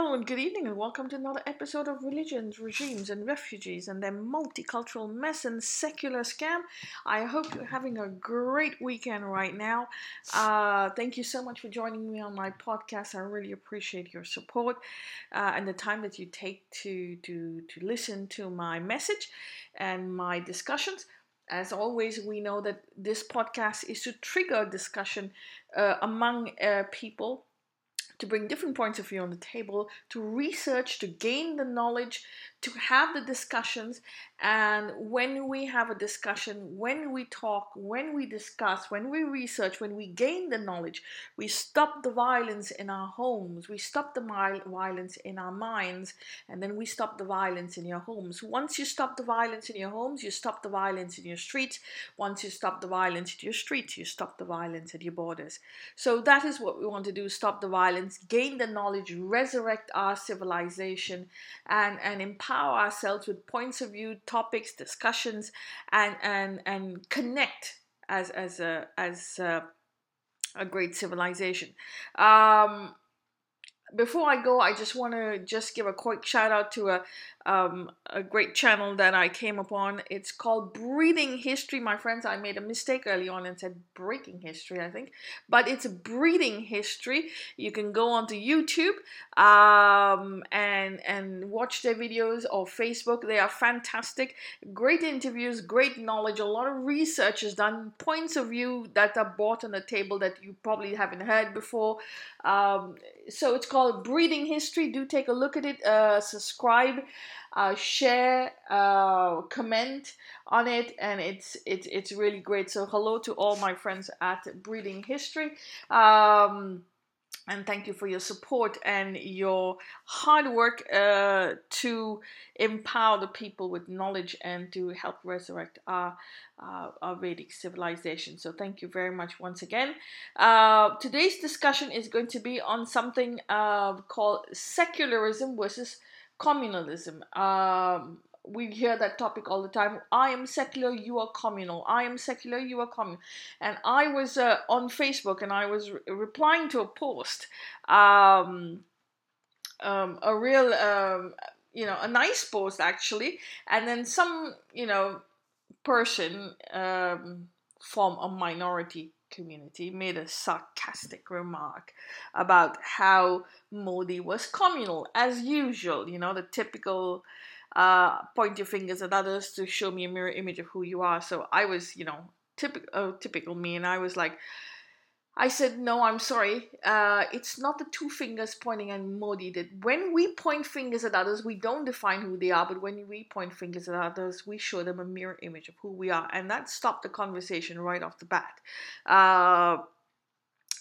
Hello and good evening, and welcome to another episode of Religions, Regimes, and Refugees and their multicultural mess and secular scam. I hope you're having a great weekend right now. Uh, thank you so much for joining me on my podcast. I really appreciate your support uh, and the time that you take to, to, to listen to my message and my discussions. As always, we know that this podcast is to trigger discussion uh, among uh, people to bring different points of view on the table, to research, to gain the knowledge, to have the discussions. And when we have a discussion, when we talk, when we discuss, when we research, when we gain the knowledge, we stop the violence in our homes, we stop the violence in our minds, and then we stop the violence in your homes. Once you stop the violence in your homes, you stop the violence in your streets. Once you stop the violence in your streets, you stop the violence at your borders. So that is what we want to do stop the violence, gain the knowledge, resurrect our civilization, and, and empower empower ourselves with points of view, topics, discussions, and and and connect as as a as a, a great civilization. Um, before I go, I just want to just give a quick shout out to a um, a great channel that I came upon. It's called Breathing History, my friends. I made a mistake early on and said breaking history, I think, but it's breathing history. You can go onto YouTube um, and and watch their videos or Facebook. They are fantastic, great interviews, great knowledge. A lot of research is done, points of view that are brought on the table that you probably haven't heard before. Um, so it's called Breathing History. Do take a look at it. Uh, subscribe uh, share, uh, comment on it, and it's it's it's really great. So hello to all my friends at Breathing History. Um, and thank you for your support and your hard work uh, to empower the people with knowledge and to help resurrect our, uh, our Vedic civilization. So, thank you very much once again. Uh, today's discussion is going to be on something uh, called secularism versus communalism. Um, we hear that topic all the time. I am secular, you are communal. I am secular, you are communal. And I was uh, on Facebook and I was re- replying to a post, um, um, a real, um, you know, a nice post actually. And then some, you know, person um, from a minority community made a sarcastic remark about how Modi was communal, as usual, you know, the typical uh, point your fingers at others to show me a mirror image of who you are. So I was, you know, typical, typical me, and I was like, I said, no, I'm sorry. Uh, it's not the two fingers pointing at Modi. That when we point fingers at others, we don't define who they are, but when we point fingers at others, we show them a mirror image of who we are. And that stopped the conversation right off the bat. Uh,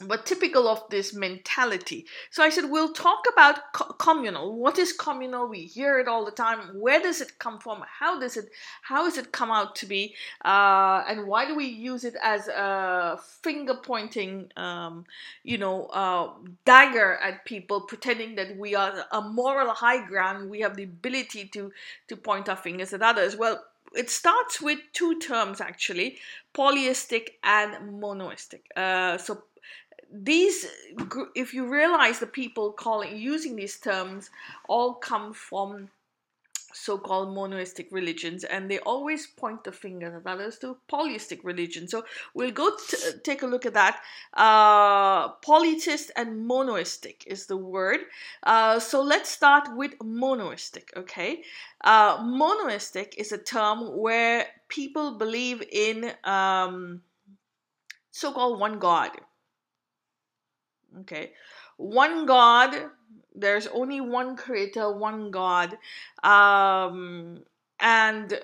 but typical of this mentality. So I said, we'll talk about co- communal. What is communal? We hear it all the time. Where does it come from? How does it? How does it come out to be? Uh, and why do we use it as a finger pointing, um, you know, uh, dagger at people, pretending that we are a moral high ground? We have the ability to to point our fingers at others. Well, it starts with two terms actually polyistic and monoistic uh, so these if you realize the people calling using these terms all come from so-called monoistic religions and they always point the finger at others to polyistic religion so we'll go t- take a look at that. Uh, polytheist and monoistic is the word. Uh, so let's start with monoistic okay? Uh, monoistic is a term where people believe in um, so-called one god Okay. One God, there's only one creator, one God. Um, and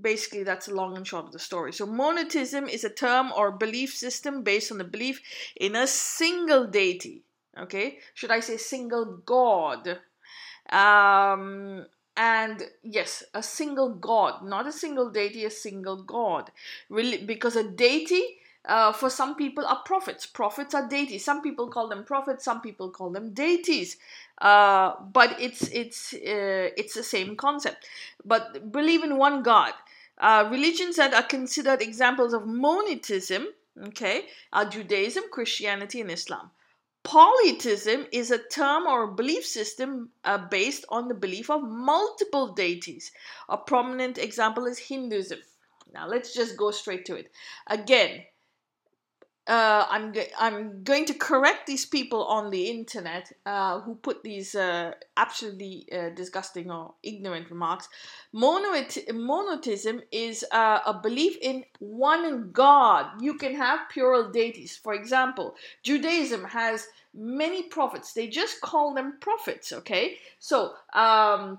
basically that's the long and short of the story. So monotheism is a term or belief system based on the belief in a single deity. Okay, should I say single God? Um, and yes, a single God, not a single deity, a single God. Really, because a deity uh, for some people are prophets. Prophets are deities. Some people call them prophets. Some people call them deities. Uh, but it's it's uh, it's the same concept. But believe in one God. Uh, religions that are considered examples of monism, okay, are Judaism, Christianity, and Islam. Polytheism is a term or a belief system uh, based on the belief of multiple deities. A prominent example is Hinduism. Now let's just go straight to it. Again, uh, I'm I'm going to correct these people on the internet uh, who put these uh, absolutely uh, disgusting or ignorant remarks. Monoth- monotheism is uh, a belief in one God. You can have plural deities. For example, Judaism has many prophets. They just call them prophets. Okay, so. Um,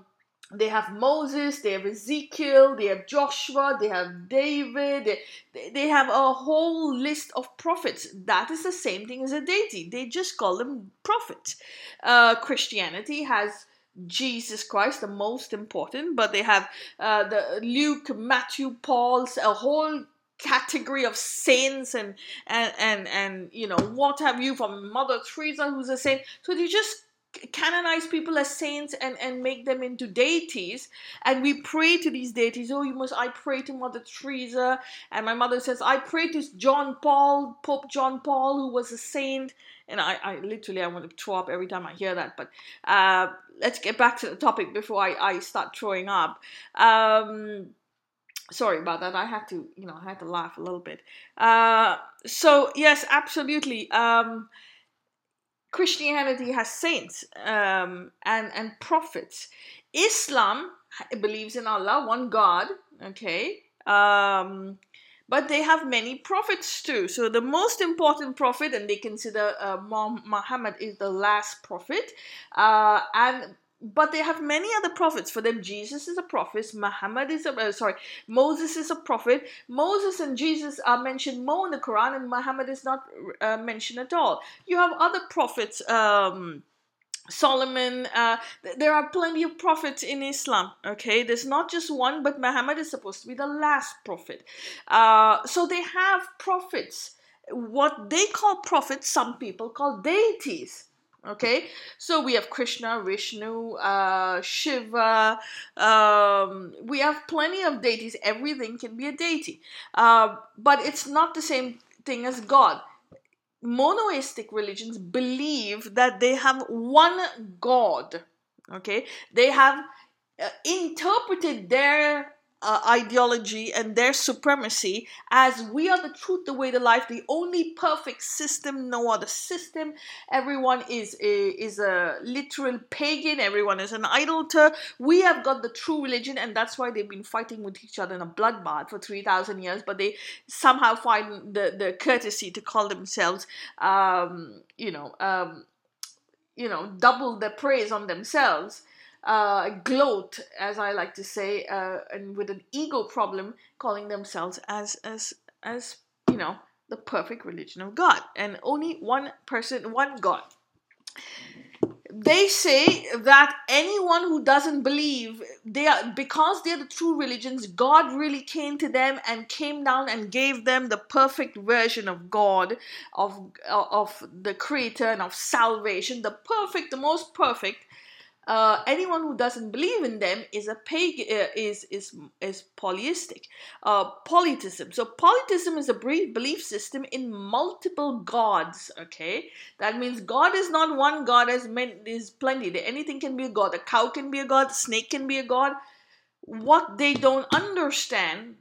they have Moses, they have Ezekiel, they have Joshua, they have David, they, they have a whole list of prophets. That is the same thing as a deity. They just call them prophets. Uh, Christianity has Jesus Christ, the most important, but they have uh, the Luke, Matthew, Paul's, a whole category of saints and and and and you know what have you from Mother Teresa, who's a saint. So they just canonize people as saints and, and make them into deities. And we pray to these deities. Oh you must i pray to mother teresa. And my mother says i pray to john paul pope john paul who was a saint. And i, I literally i want to throw up every time i hear that. But uh, let's get back to the topic before i, I start throwing up. Um, sorry about that. I had to you know i had to laugh a little bit. Uh, so yes absolutely. Um, Christianity has saints um, and and prophets. Islam believes in Allah, one God. Okay, um, but they have many prophets too. So the most important prophet, and they consider uh, Muhammad is the last prophet, uh, and but they have many other prophets. For them, Jesus is a prophet. Muhammad is a uh, sorry. Moses is a prophet. Moses and Jesus are mentioned more in the Quran, and Muhammad is not uh, mentioned at all. You have other prophets. Um, Solomon, uh, there are plenty of prophets in Islam. Okay, there's not just one, but Muhammad is supposed to be the last prophet. Uh, so they have prophets. What they call prophets, some people call deities okay so we have krishna vishnu uh, shiva um, we have plenty of deities. Everything can be a deity. Uh, but it's not the same thing as god. Monoistic religions believe that they have one god okay? They have uh, interpreted their uh, ideology and their supremacy as we are the truth, the way, the life, the only perfect system, no other system. Everyone is a, is a literal pagan. Everyone is an idolater. We have got the true religion, and that's why they've been fighting with each other in a bloodbath for three thousand years. But they somehow find the the courtesy to call themselves, um, you know, um, you know, double the praise on themselves uh, gloat, as I like to say, uh, and with an ego problem, calling themselves as as as you know the perfect religion of God, and only one person, one God. They say that anyone who doesn't believe they are because they're the true religions, God really came to them and came down and gave them the perfect version of God, of of the Creator and of salvation, the perfect, the most perfect uh, anyone who doesn't believe in them is a pagan uh, is is is polyistic. Uh, polytheism so polytheism is a belief system in multiple gods okay? That means god is not one god as many is plenty. Anything can be a god. A cow can be a god. A snake can be a god. What they don't understand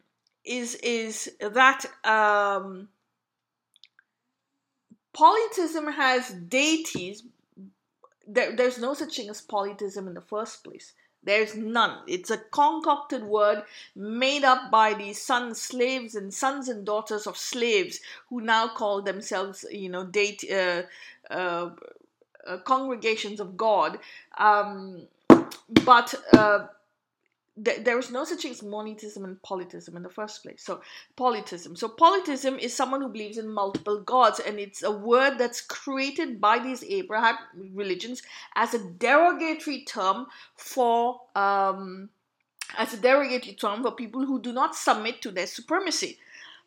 is is that um, polytheism has deities there, there's no such thing as polytheism in the first place. There's none. It's a concocted word made up by these sons, slaves, and sons and daughters of slaves who now call themselves, you know, date uh, uh, uh, congregations of God. Um, but uh, th- there is no such thing as monotheism and polytheism in the first place. So, polytheism. So, polytheism is someone who believes in multiple gods, and it's a word that's created by these Abraham religions as a derogatory term for. Um, as a derogatory term for people who do not submit to their supremacy.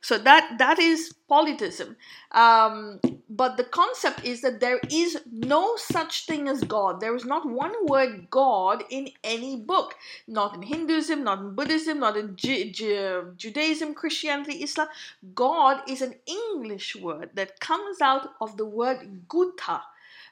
So that that is polytheism. Um, but the concept is that there is no such thing as God. There is not one word God in any book. Not in Hinduism, not in Buddhism, not in Ju- Ju- Judaism, Christianity, Islam. God is an English word that comes out of the word Gutta.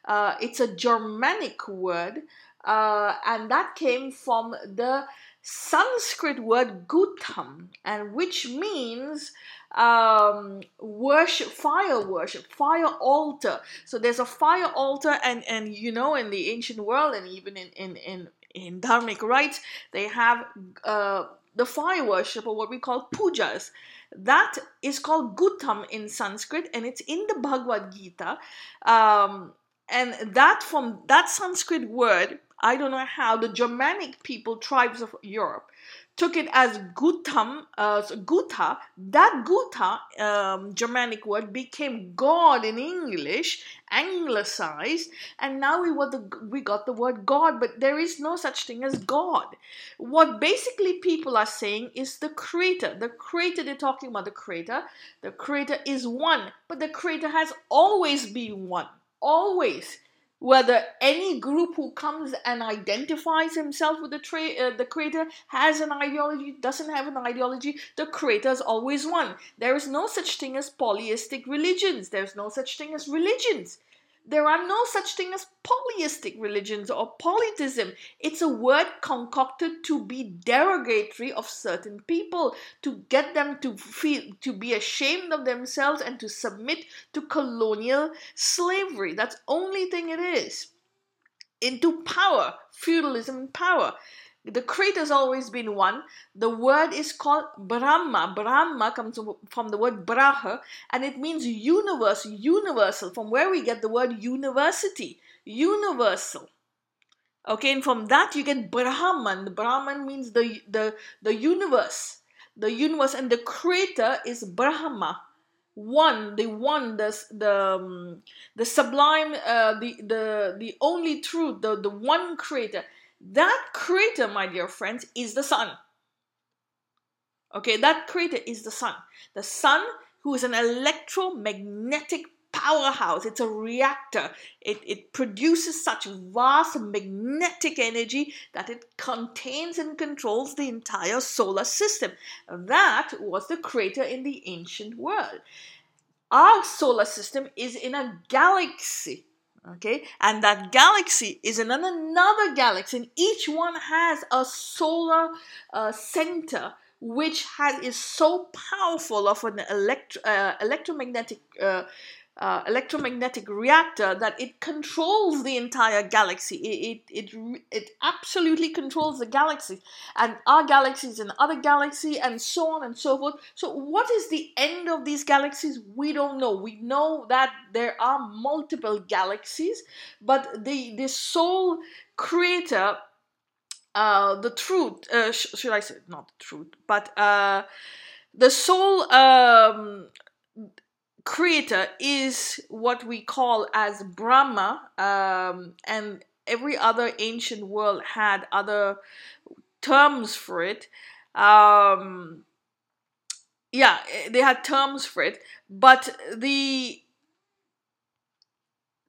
Uh, it's a Germanic word, uh, and that came from the Sanskrit word gutam, and which means um, worship, fire worship, fire altar. So there's a fire altar, and and you know, in the ancient world, and even in in in in dharmic rites, they have uh, the fire worship or what we call pujas. That is called gutam in Sanskrit, and it's in the Bhagavad Gita. Um, and that from that Sanskrit word, I don't know how the Germanic people, tribes of Europe, took it as gutam, uh, guta. That guta, um, Germanic word, became God in English, anglicized, and now we the we got the word God. But there is no such thing as God. What basically people are saying is the creator. The creator they're talking about the creator. The creator is one, but the creator has always been one. Always whether any group who comes and identifies himself with the, tra- uh, the creator has an ideology, doesn't have an ideology, the creator is always one. There is no such thing as polyistic religions. There's no such thing as religions. There are no such thing as polyistic religions or polytheism. It's a word concocted to be derogatory of certain people, to get them to feel to be ashamed of themselves and to submit to colonial slavery. That's only thing it is. Into power, feudalism and power. The creator has always been one. The word is called Brahma. Brahma comes from the word Braha and it means universe, universal, from where we get the word university, universal. Okay, and from that you get Brahman. The Brahman means the, the, the universe. The universe and the creator is Brahma one the one the the um, the sublime uh, the the the only truth the the one creator that creator, my dear friends, is the sun. Okay, that creator is the sun. The sun, who is an electromagnetic powerhouse, it's a reactor. It, it produces such vast magnetic energy that it contains and controls the entire solar system. That was the creator in the ancient world. Our solar system is in a galaxy okay? And that galaxy is in another galaxy and each one has a solar uh, center which has is so powerful of an elect, uh, electromagnetic uh, uh, electromagnetic reactor that it controls the entire galaxy. It, it, it, it absolutely controls the galaxy and our galaxies and other galaxy and so on and so forth. So, what is the end of these galaxies? We don't know. We know that there are multiple galaxies, but the, the sole creator, uh, the truth, uh, sh- should I say, not the truth, but uh, the sole um, creator is what we call as Brahma, um, and every other ancient world had other terms for it. Um, yeah, they had terms for it, but the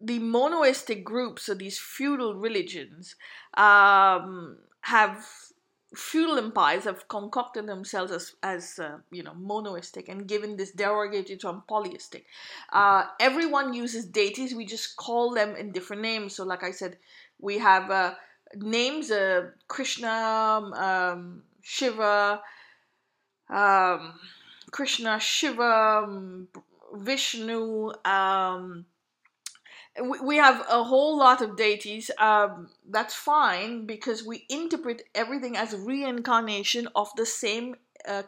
the monoistic groups, or these feudal religions, um, have feudal empires have concocted themselves as, as uh, you know monoistic and given this derogatory term polyistic. Uh, everyone uses deities. We just call them in different names. So, like I said, we have uh, names: uh, Krishna, um, Shiva, um, Krishna, Shiva, um, Vishnu. Um, we have a whole lot of deities. Um, that's fine because we interpret everything as reincarnation of the same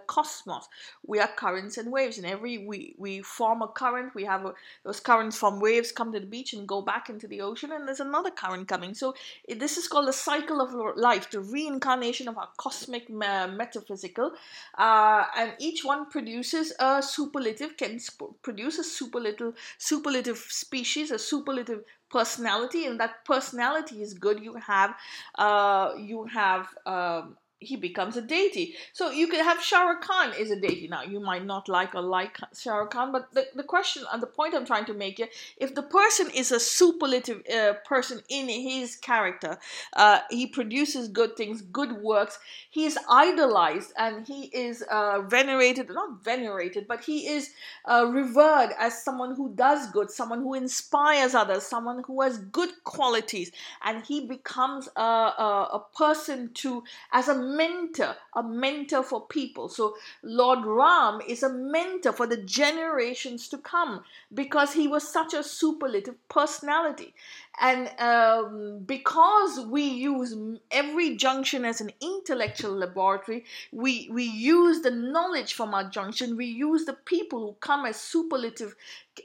cosmos. We are currents and waves, and every we we form a current. We have a, those currents from waves come to the beach and go back into the ocean, and there's another current coming. So this is called the cycle of life, the reincarnation of our cosmic uh, metaphysical, uh, and each one produces a superlative, can sp- produce a superlative superlative species, a superlative personality and that personality is good you have uh, you have um, he becomes a deity. So you could have Shah Rukh Khan is a deity. Now you might not like or like Shah Rukh Khan, but the, the question and the point I'm trying to make here, if the person is a superlative uh, person in his character, uh, he produces good things, good works, he is idolized and he is uh, venerated, not venerated, but he is uh, revered as someone who does good, someone who inspires others, someone who has good qualities, and he becomes a, a, a person to, as a mentor, a mentor for people. So Lord Ram is a mentor for the generations to come because he was such a superlative personality. And um, because we use every junction as an intellectual laboratory, we, we use the knowledge from our junction, we use the people who come as superlative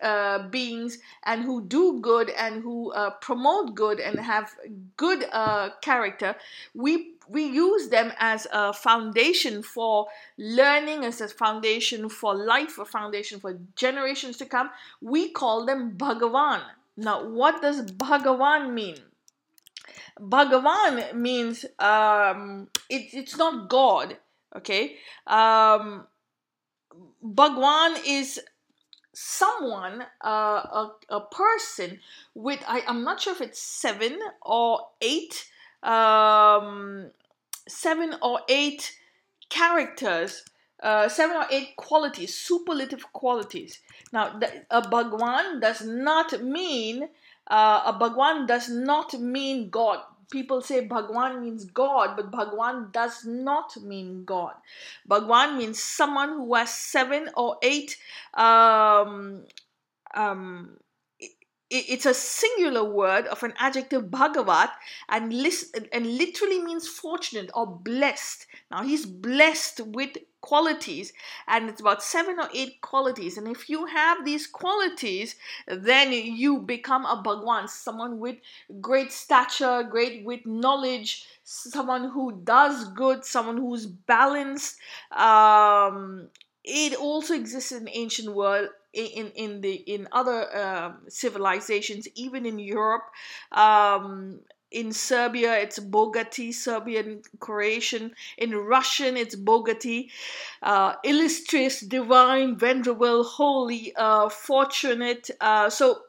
uh, beings and who do good and who uh, promote good and have good uh, character, we we use them as a foundation for learning, as a foundation for life, a foundation for generations to come. We call them Bhagavan. Now, what does Bhagavan mean? Bhagavan means um, it, it's not God, okay? Um, Bhagwan is someone, uh, a, a person with, I, I'm not sure if it's seven or eight um, seven or eight characters, uh, seven or eight qualities, superlative qualities. Now, a Bhagwan does not mean uh, a Bhagwan does not mean God. People say Bhagwan means God, but Bhagwan does not mean God. Bhagwan means someone who has seven or eight um, um, it's a singular word of an adjective bhagavat and, list, and literally means fortunate or blessed. Now he's blessed with qualities and it's about seven or eight qualities and if you have these qualities then you become a bhagwan someone with great stature great with knowledge someone who does good someone who's balanced um, it also exists in ancient world in in the in other um, civilizations, even in Europe. Um, in Serbia, it's Bogati, Serbian Croatian. In Russian, it's Bogati. Uh, illustrious, divine, venerable, holy, uh, fortunate. Uh, so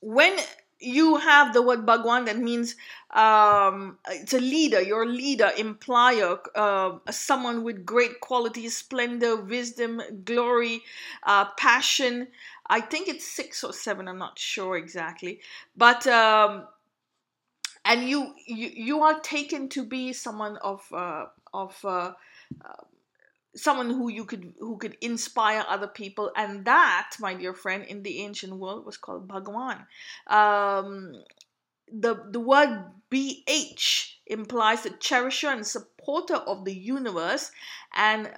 when you have the word Bhagwan that means um, it's a leader, your leader, implier, uh, someone with great qualities, splendor, wisdom, glory, uh, passion. I think it's six or seven, I'm not sure exactly. But um, and you, you you are taken to be someone of uh, of uh, uh, someone who you could who could inspire other people and that my dear friend in the ancient world was called bhagwan. Um, the the word bh implies the cherisher and supporter of the universe and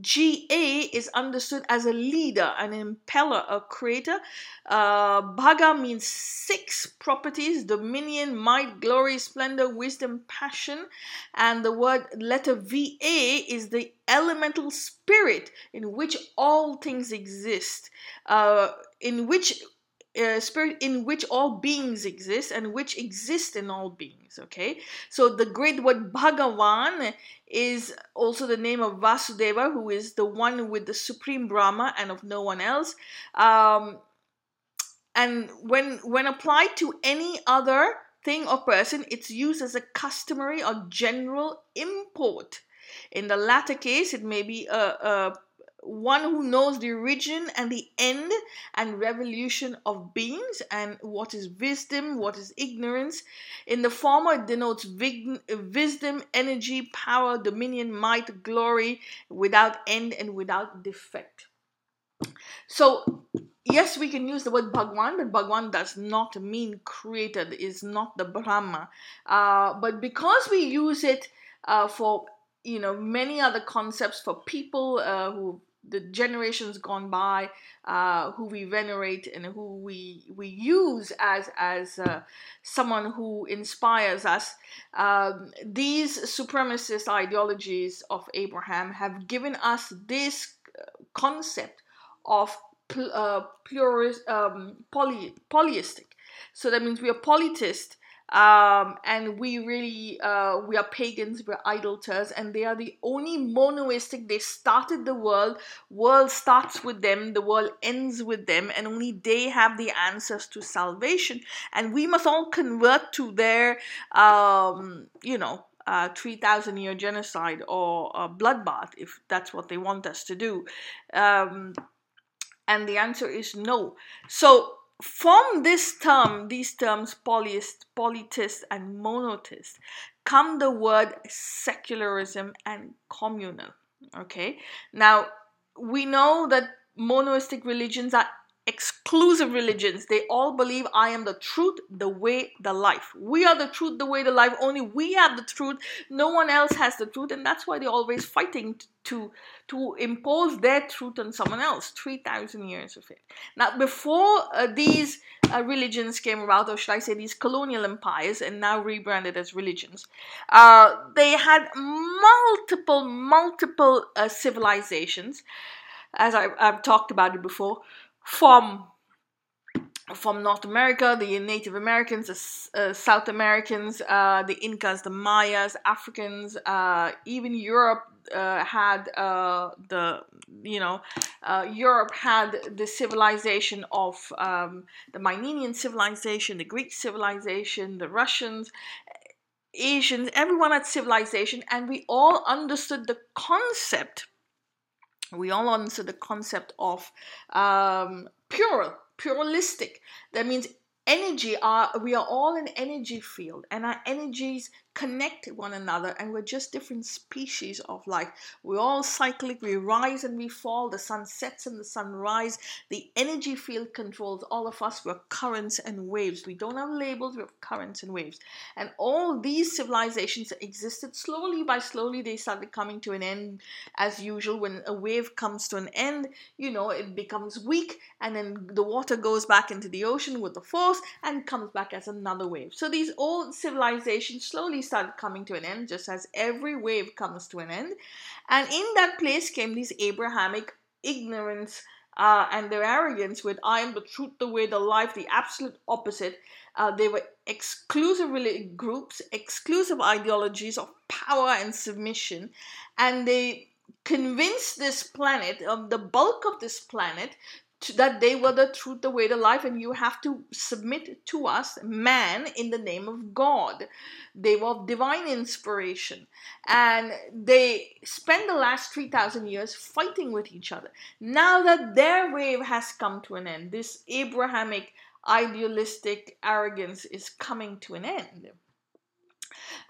GA is understood as a leader, an impeller, a creator. Uh, Bhaga means six properties dominion, might, glory, splendor, wisdom, passion. And the word letter VA is the elemental spirit in which all things exist, uh, in which uh, spirit in which all beings exist and which exist in all beings okay? So the great word bhagavan is also the name of vasudeva who is the one with the supreme brahma and of no one else. Um, and when when applied to any other thing or person it's used as a customary or general import. In the latter case it may be a, a one who knows the origin and the end and revolution of beings and what is wisdom, what is ignorance. In the former, it denotes wisdom, energy, power, dominion, might, glory, without end and without defect. So, yes, we can use the word Bhagwan, but Bhagwan does not mean created, is not the Brahma. Uh, but because we use it uh, for you know many other concepts for people uh, who the generations gone by uh, who we venerate and who we we use as as uh, someone who inspires us. Um, these supremacist ideologies of Abraham have given us this uh, concept of uh, plurist, um, poly, polyistic. So that means we are polytheist um, and we really uh, we are pagans we're idolaters and they are the only monoistic they started the world world starts with them the world ends with them and only they have the answers to salvation and we must all convert to their um, you know uh, 3,000 year genocide or a bloodbath if that's what they want us to do. Um, and the answer is no. So from this term, these terms polyist, polytheist, and monotheist, come the word secularism and communal. Okay, now we know that monoistic religions are exclusive religions. They all believe I am the truth, the way, the life. We are the truth, the way, the life. Only we have the truth. No one else has the truth, and that's why they're always fighting to to impose their truth on someone else. Three thousand years of it. Now, before uh, these uh, religions came about, or should I say, these colonial empires, and now rebranded as religions, uh, they had multiple, multiple uh, civilizations. As I, I've talked about it before, from from North America, the Native Americans, the uh, South Americans, uh, the Incas, the Mayas, Africans, uh, even Europe uh, had uh, the you know uh, Europe had the civilization of um, the Mycenaean civilization, the Greek civilization, the Russians. Asians, everyone had civilization, and we all understood the concept we all understand the concept of um, pure, pluralistic. That means energy are we are all an energy field and our energies connect one another and we're just different species of life. We're all cyclic. We rise and we fall. The sun sets and the sun rises. The energy field controls all of us. We're currents and waves. We don't have labels. We have currents and waves. And all these civilizations existed slowly by slowly. They started coming to an end as usual. When a wave comes to an end you know it becomes weak and then the water goes back into the ocean with the force and comes back as another wave. So these old civilizations slowly started coming to an end, just as every wave comes to an end. And in that place came these Abrahamic ignorance uh, and their arrogance with I am the truth, the way, the life, the absolute opposite. Uh, they were exclusive groups, exclusive ideologies of power and submission, and they convinced this planet, of the bulk of this planet, that they were the truth, the way, the life, and you have to submit to us, man, in the name of God. They were of divine inspiration, and they spent the last 3,000 years fighting with each other. Now that their wave has come to an end, this Abrahamic idealistic arrogance is coming to an end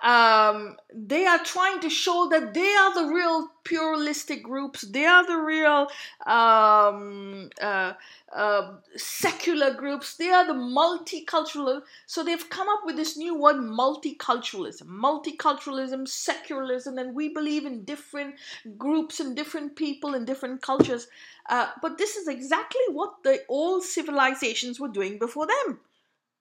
um, they are trying to show that they are the real pluralistic groups. They are the real um, uh, uh, secular groups. They are the multicultural. So they've come up with this new word, multiculturalism. Multiculturalism, secularism, and we believe in different groups and different people and different cultures. Uh, but this is exactly what the old civilizations were doing before them.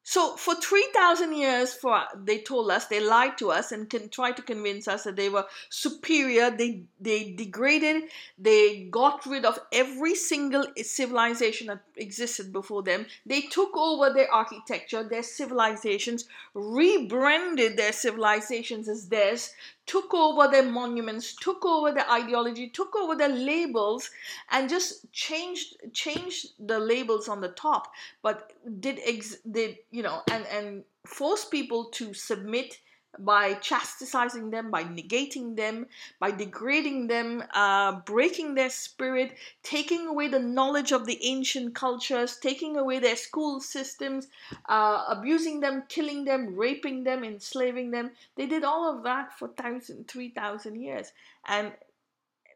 So for 3000 years for they told us they lied to us and can try to convince us that they were superior. They they degraded. They got rid of every single civilization that existed before them. They took over their architecture their civilizations rebranded their civilizations as theirs took over their monuments, took over their ideology, took over their labels, and just changed changed the labels on the top. But did ex- did you know and and force people to submit by chastising them, by negating them, by degrading them, uh, breaking their spirit, taking away the knowledge of the ancient cultures, taking away their school systems, uh, abusing them, killing them, raping them, enslaving them. They did all of that for thousand, three thousand years, and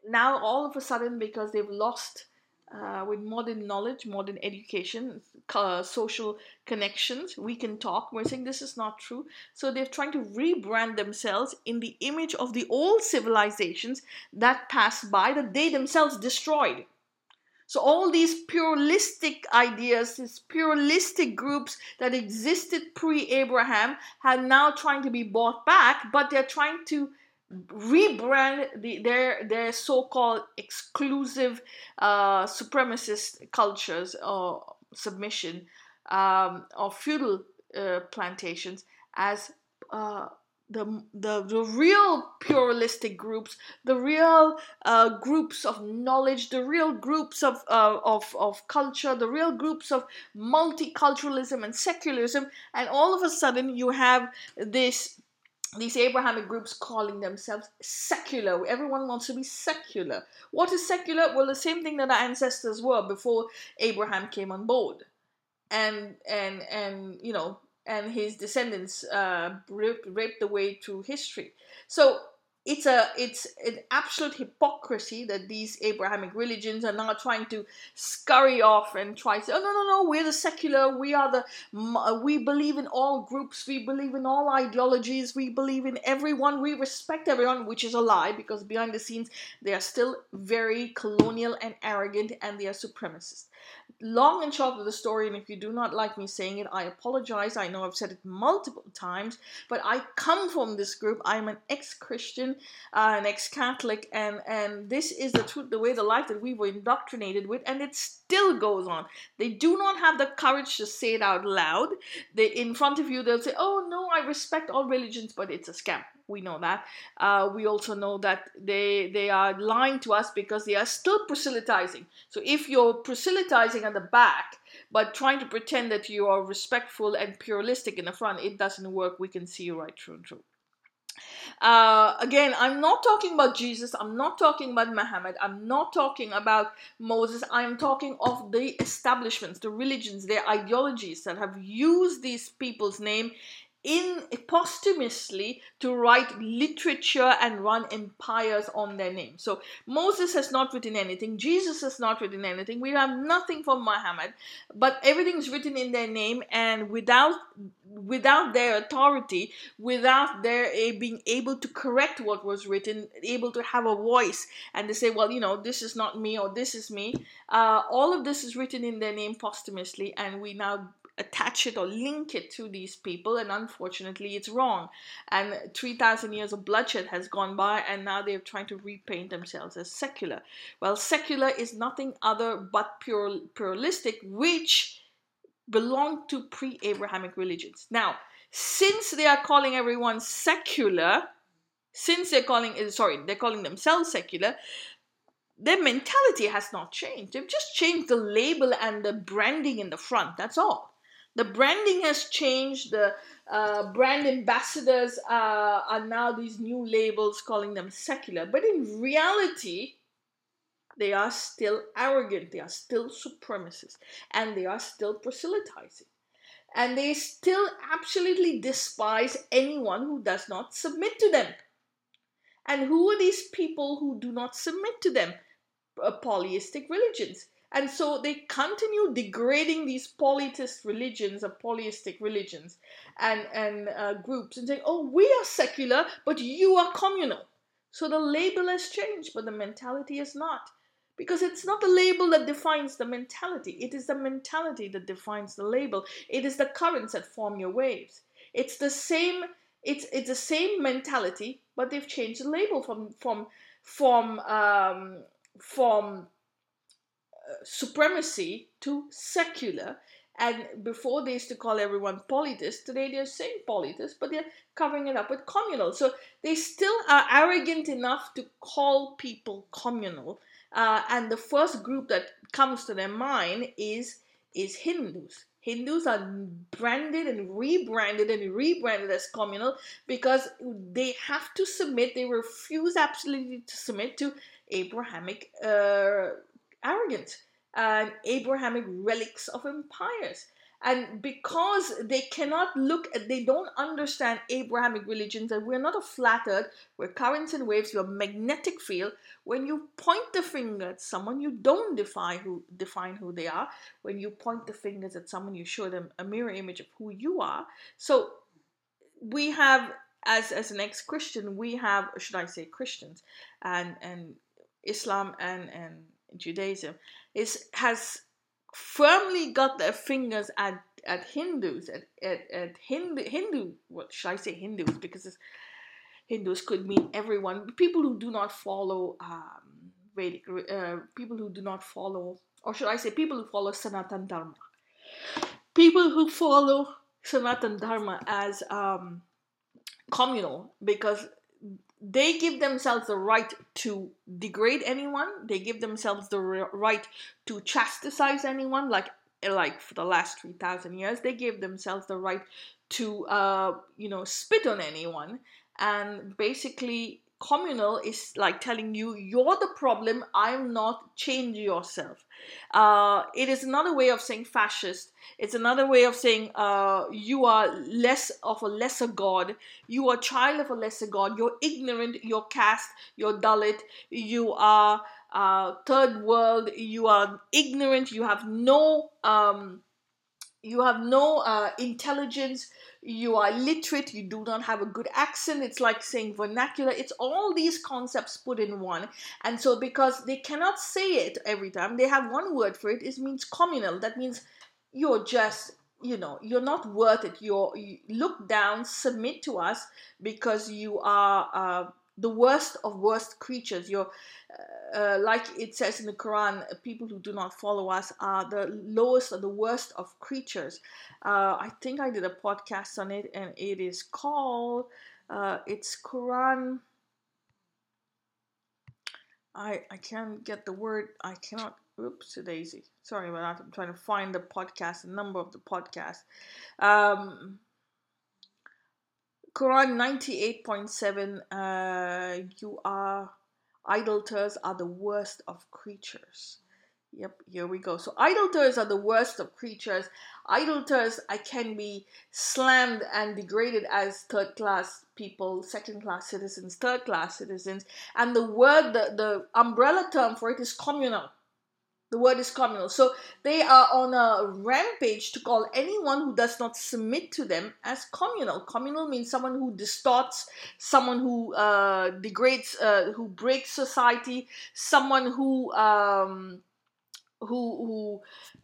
now all of a sudden, because they've lost uh, with modern knowledge, modern education, uh, social connections, we can talk. We're saying this is not true. So they're trying to rebrand themselves in the image of the old civilizations that passed by that they themselves destroyed. So all these pluralistic ideas, these pluralistic groups that existed pre-Abraham, are now trying to be bought back, but they're trying to rebrand the, their their so-called exclusive uh, supremacist cultures or submission um, or feudal uh, plantations as uh, the, the, the real pluralistic groups, the real uh, groups of knowledge, the real groups of, uh, of, of culture, the real groups of multiculturalism and secularism, and all of a sudden you have this these Abrahamic groups calling themselves secular. Everyone wants to be secular. What is secular? Well, the same thing that our ancestors were before Abraham came on board, and and and you know and his descendants uh, raped the way through history. So it's a it's an absolute hypocrisy that these Abrahamic religions are now trying to scurry off and try to oh no no no we're the secular we are the uh, we believe in all groups we believe in all ideologies we believe in everyone we respect everyone which is a lie because behind the scenes they are still very colonial and arrogant and they are supremacists long and short of the story, and if you do not like me saying it, I apologize. I know I've said it multiple times, but I come from this group. I'm an ex-Christian, uh, an ex-Catholic, and and this is the truth, the way, the life that we were indoctrinated with, and it still goes on. They do not have the courage to say it out loud. They in front of you, they'll say, "Oh no, I respect all religions, but it's a scam." we know that. Uh, we also know that they they are lying to us because they are still proselytizing. So if you're proselytizing at the back, but trying to pretend that you are respectful and pluralistic in the front, it doesn't work. We can see you right through and through. Uh, again, I'm not talking about Jesus. I'm not talking about Muhammad. I'm not talking about Moses. I'm talking of the establishments, the religions, their ideologies that have used these people's name in posthumously to write literature and run empires on their name. So Moses has not written anything, Jesus has not written anything. We have nothing from Muhammad, but everything's written in their name and without without their authority, without their uh, being able to correct what was written, able to have a voice and to say, well, you know, this is not me or this is me. Uh, all of this is written in their name posthumously, and we now attach it or link it to these people, and unfortunately, it's wrong. And 3,000 years of bloodshed has gone by, and now they're trying to repaint themselves as secular. Well, secular is nothing other but pure pluralistic, which belong to pre Abrahamic religions. Now, since they are calling everyone secular, since they're calling eh, sorry, they're calling themselves secular, their mentality has not changed. They've just changed the label and the branding in the front. That's all. The branding has changed. The uh, brand ambassadors uh, are now these new labels calling them secular. But in reality, they are still arrogant, they are still supremacists, and they are still proselytizing. And they still absolutely despise anyone who does not submit to them. And who are these people who do not submit to them? Polyistic religions. And so they continue degrading these polytheist religions or polyistic religions and, and uh, groups and saying, oh, we are secular, but you are communal. So the label has changed, but the mentality is not. Because it's not the label that defines the mentality, it is the mentality that defines the label. It is the currents that form your waves. It's the same. It's it's the same mentality, but they've changed the label from from from um, from supremacy to secular. And before they used to call everyone polytheist, today they're saying polytheist, but they're covering it up with communal. So they still are arrogant enough to call people communal. Uh, and the first group that comes to their mind is is Hindus. Hindus are branded and rebranded and rebranded as communal because they have to submit, they refuse absolutely to submit to Abrahamic uh, arrogant and Abrahamic relics of empires. And because they cannot look at, they don't understand Abrahamic religions, and we're not a we're currents and waves, we're magnetic field. When you point the finger at someone, you don't define who define who they are. When you point the fingers at someone, you show them a mirror image of who you are. So we have as as an ex-Christian, we have should I say Christians and and Islam and and Judaism is has firmly got their fingers at at Hindus at at, at Hindu Hindu what should I say Hindus? Because Hindus could mean everyone people who do not follow um, Vedic uh, people who do not follow or should I say people who follow Sanatan Dharma. People who follow Sanatan Dharma as um, communal because they give themselves the right to degrade anyone. They give themselves the right to chastise anyone, like like for the last three thousand years. They gave themselves the right to uh, you know spit on anyone and basically communal is like telling you you're the problem i'm not change yourself. Uh, it is another way of saying fascist. It's another way of saying uh, you are less of a lesser god. You are child of a lesser god. You're ignorant you're caste you're dalit. You are uh, third world. You are ignorant. You have no um, you have no uh, intelligence you are literate, you do not have a good accent. It's like saying vernacular. It's all these concepts put in one. And so, because they cannot say it every time, they have one word for it. It means communal. That means you're just you know you're not worth it you're you look down submit to us because you are uh, the worst of worst creatures you're uh, like it says in the Quran, people who do not follow us are the lowest or the worst of creatures. Uh, I think I did a podcast on it, and it is called uh, it's Quran. I I can't get the word. I cannot. Oops, daisy. Sorry about that. I'm trying to find the podcast, the number of the podcast. Um, Quran 98.7. Uh, you are idolaters are the worst of creatures. Yep, here we go. So idolaters are the worst of creatures. Idolaters I can be slammed and degraded as third class people, second class citizens, third class citizens. And the word, the, the umbrella term for it is communal. The word is communal. So they are on a rampage to call anyone who does not submit to them as communal. Communal means someone who distorts, someone who uh, degrades, uh, who breaks society, someone who um, who who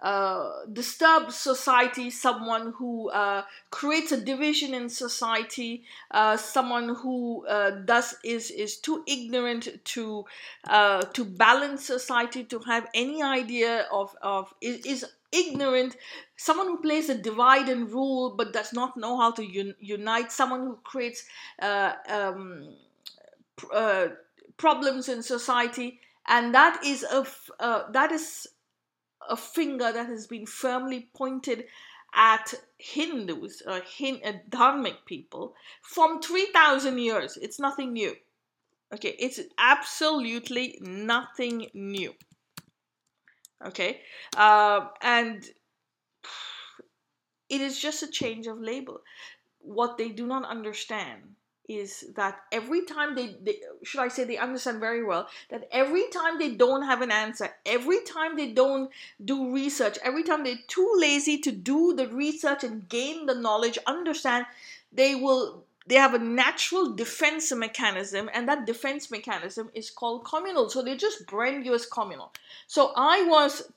uh, disturbs society, someone who uh, creates a division in society, uh, someone who uh, does is is too ignorant to uh, to balance society, to have any idea of of is, is ignorant. Someone who plays a divide and rule but does not know how to un- unite. Someone who creates uh, um, pr- problems in society. And that is a f- that is a finger that has been firmly pointed at Hindus, or uh, Hin- uh, Dharmic people, from 3,000 years. It's nothing new. Okay, it's absolutely nothing new. Okay, uh, and it is just a change of label. What they do not understand is that every time they, they, should i say they understand very well that every time they don't have an answer every time they don't do research every time they're too lazy to do the research and gain the knowledge understand they will they have a natural defense mechanism and that defense mechanism is called communal. So they just brand you as communal. So i was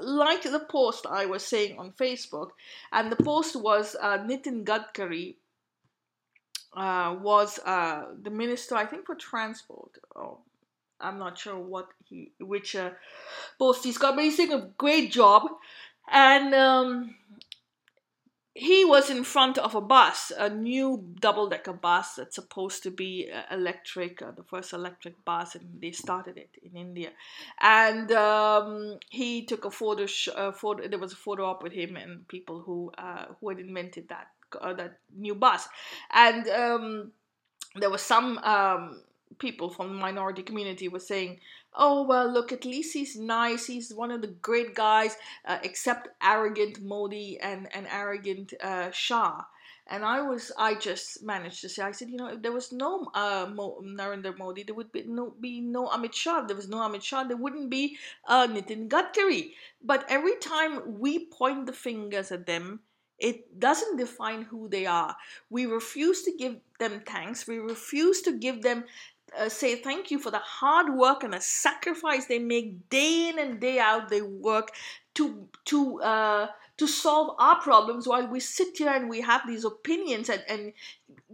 like the post i was saying on facebook and the post was uh, nitin gadkari uh, was uh, the minister, I think, for transport. Oh, I'm not sure what he, which uh, post he's got, but he's doing a great job. And um, he was in front of a bus, a new double decker bus that's supposed to be uh, electric, uh, the first electric bus, and they started it in India. And um, he took a photo, sh- photo. There was a photo op with him and people who who had invented that uh, that new bus, and um, there was some um, people from the minority community were saying, "Oh well, look, at least he's nice. He's one of the great guys, uh, except arrogant Modi and and arrogant uh, Shah." And I was, I just managed to say, I said, you know, if there was no uh, Mo- Narendra Modi, there would be no, be no Amit Shah. If there was no Amit Shah, there wouldn't be uh, Nitin Gadkari. But every time we point the fingers at them, it doesn't define who they are. We refuse to give them thanks. We refuse to give them uh, say thank you for the hard work and the sacrifice they make day in and day out. They work to to uh, to solve our problems while we sit here and we have these opinions and, and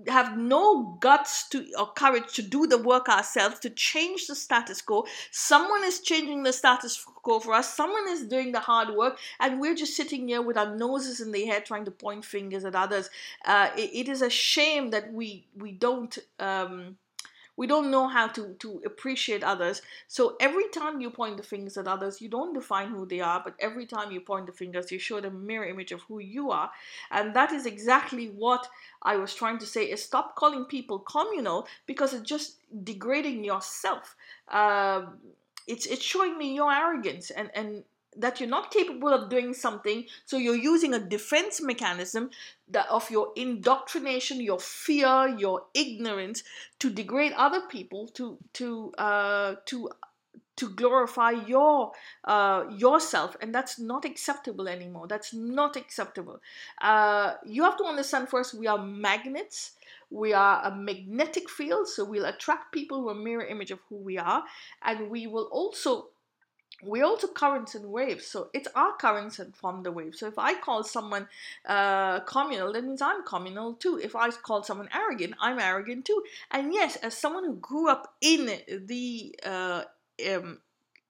have no guts to or courage to do the work ourselves to change the status quo. Someone is changing the status quo for us. Someone is doing the hard work. And we're just sitting here with our noses in the air trying to point fingers at others. Uh, it, it is a shame that we we don't um, we don't know how to, to appreciate others. So every time you point the fingers at others, you don't define who they are, but every time you point the fingers, you show the mirror image of who you are. And that is exactly what I was trying to say is stop calling people communal because it's just degrading yourself. Um, it's it's showing me your arrogance and and that you're not capable of doing something so you're using a defense mechanism that of your indoctrination your fear your ignorance to degrade other people to to uh, to to glorify your uh, yourself and that's not acceptable anymore. That's not acceptable. Uh, you have to understand first we are magnets. We are a magnetic field so we'll attract people who are mirror image of who we are and we will also we also currents and waves so it's our currents and from the waves so if i call someone uh, communal that means i'm communal too. If i call someone arrogant i'm arrogant too. And yes as someone who grew up in the uh, um,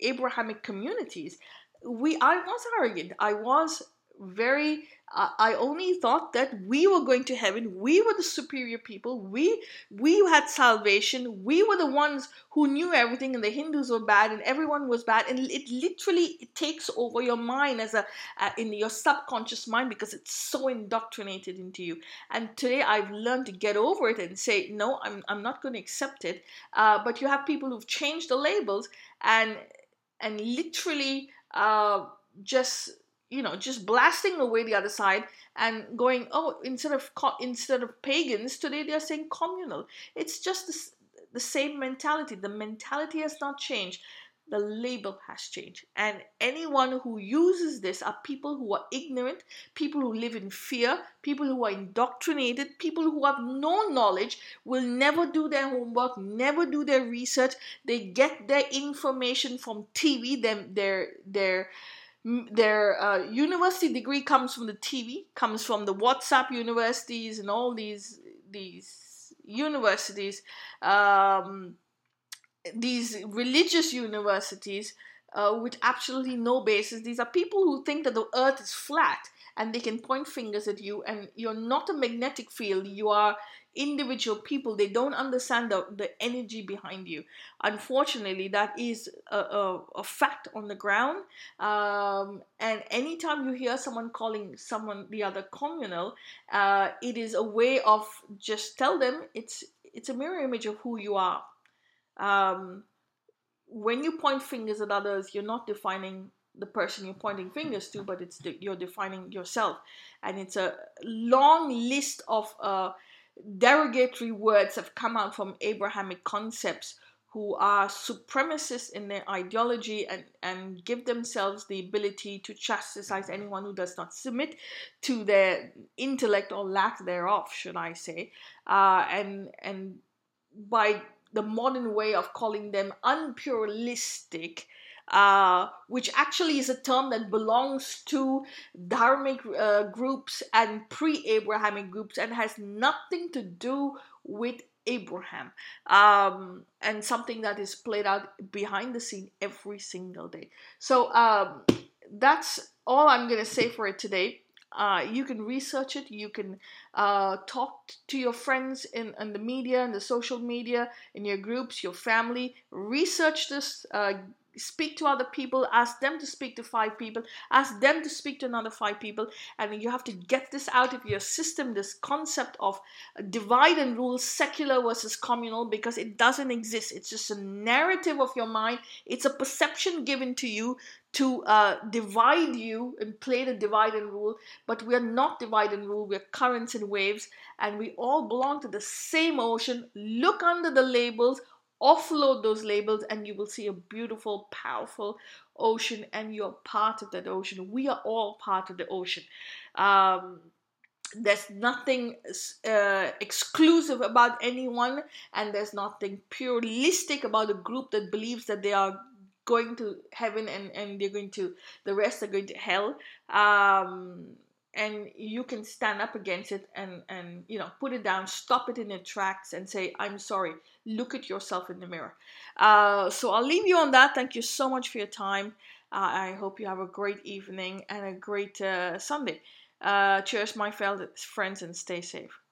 abrahamic communities we i was arrogant. I was very I only thought that we were going to heaven. We were the superior people. We we had salvation. We were the ones who knew everything, and the Hindus were bad, and everyone was bad. And it literally it takes over your mind as a uh, in your subconscious mind because it's so indoctrinated into you. And today I've learned to get over it and say no, I'm I'm not going to accept it. Uh, but you have people who've changed the labels and and literally uh, just you know just blasting away the other side and going oh instead of instead of pagans today they're saying communal. It's just the same mentality. The mentality has not changed. The label has changed. And anyone who uses this are people who are ignorant people who live in fear people who are indoctrinated people who have no knowledge will never do their homework never do their research. They get their information from tv them their their their uh, university degree comes from the TV, comes from the WhatsApp universities and all these these universities, um, these religious universities uh, with absolutely no basis. These are people who think that the earth is flat and they can point fingers at you and you're not a magnetic field. You are individual people. They don't understand the, the energy behind you. Unfortunately that is a, a, a fact on the ground. Um, and anytime you hear someone calling someone the other communal uh, it is a way of just tell them it's it's a mirror image of who you are. Um, when you point fingers at others you're not defining the person you're pointing fingers to, but it's the, you're defining yourself, and it's a long list of uh, derogatory words have come out from Abrahamic concepts who are supremacists in their ideology and, and give themselves the ability to chastise anyone who does not submit to their intellect or lack thereof, should I say. Uh, and and by the modern way of calling them unpluralistic, uh, which actually is a term that belongs to dharmic uh, groups and pre Abrahamic groups and has nothing to do with Abraham, um, and something that is played out behind the scene every single day. So um, that's all I'm going to say for it today. Uh, you can research it. You can uh, talk to your friends in, in the media, in the social media, in your groups, your family. Research this. Uh, speak to other people ask them to speak to five people ask them to speak to another five people. And you have to get this out of your system this concept of divide and rule secular versus communal because it doesn't exist. It's just a narrative of your mind. It's a perception given to you to uh, divide you and play the divide and rule. But we are not divide and rule. We're currents and waves. And we all belong to the same ocean. Look under the labels offload those labels and you will see a beautiful, powerful ocean, and you're part of that ocean. We are all part of the ocean. Um, there's nothing uh, exclusive about anyone, and there's nothing pluralistic about a group that believes that they are going to heaven and and they're going to the rest are going to hell um and you can stand up against it and and you know put it down stop it in its tracks and say i'm sorry. Look at yourself in the mirror. Uh, so i'll leave you on that. Thank you so much for your time. Uh, i hope you have a great evening and a great uh, sunday. Uh, cheers my fellow friends and stay safe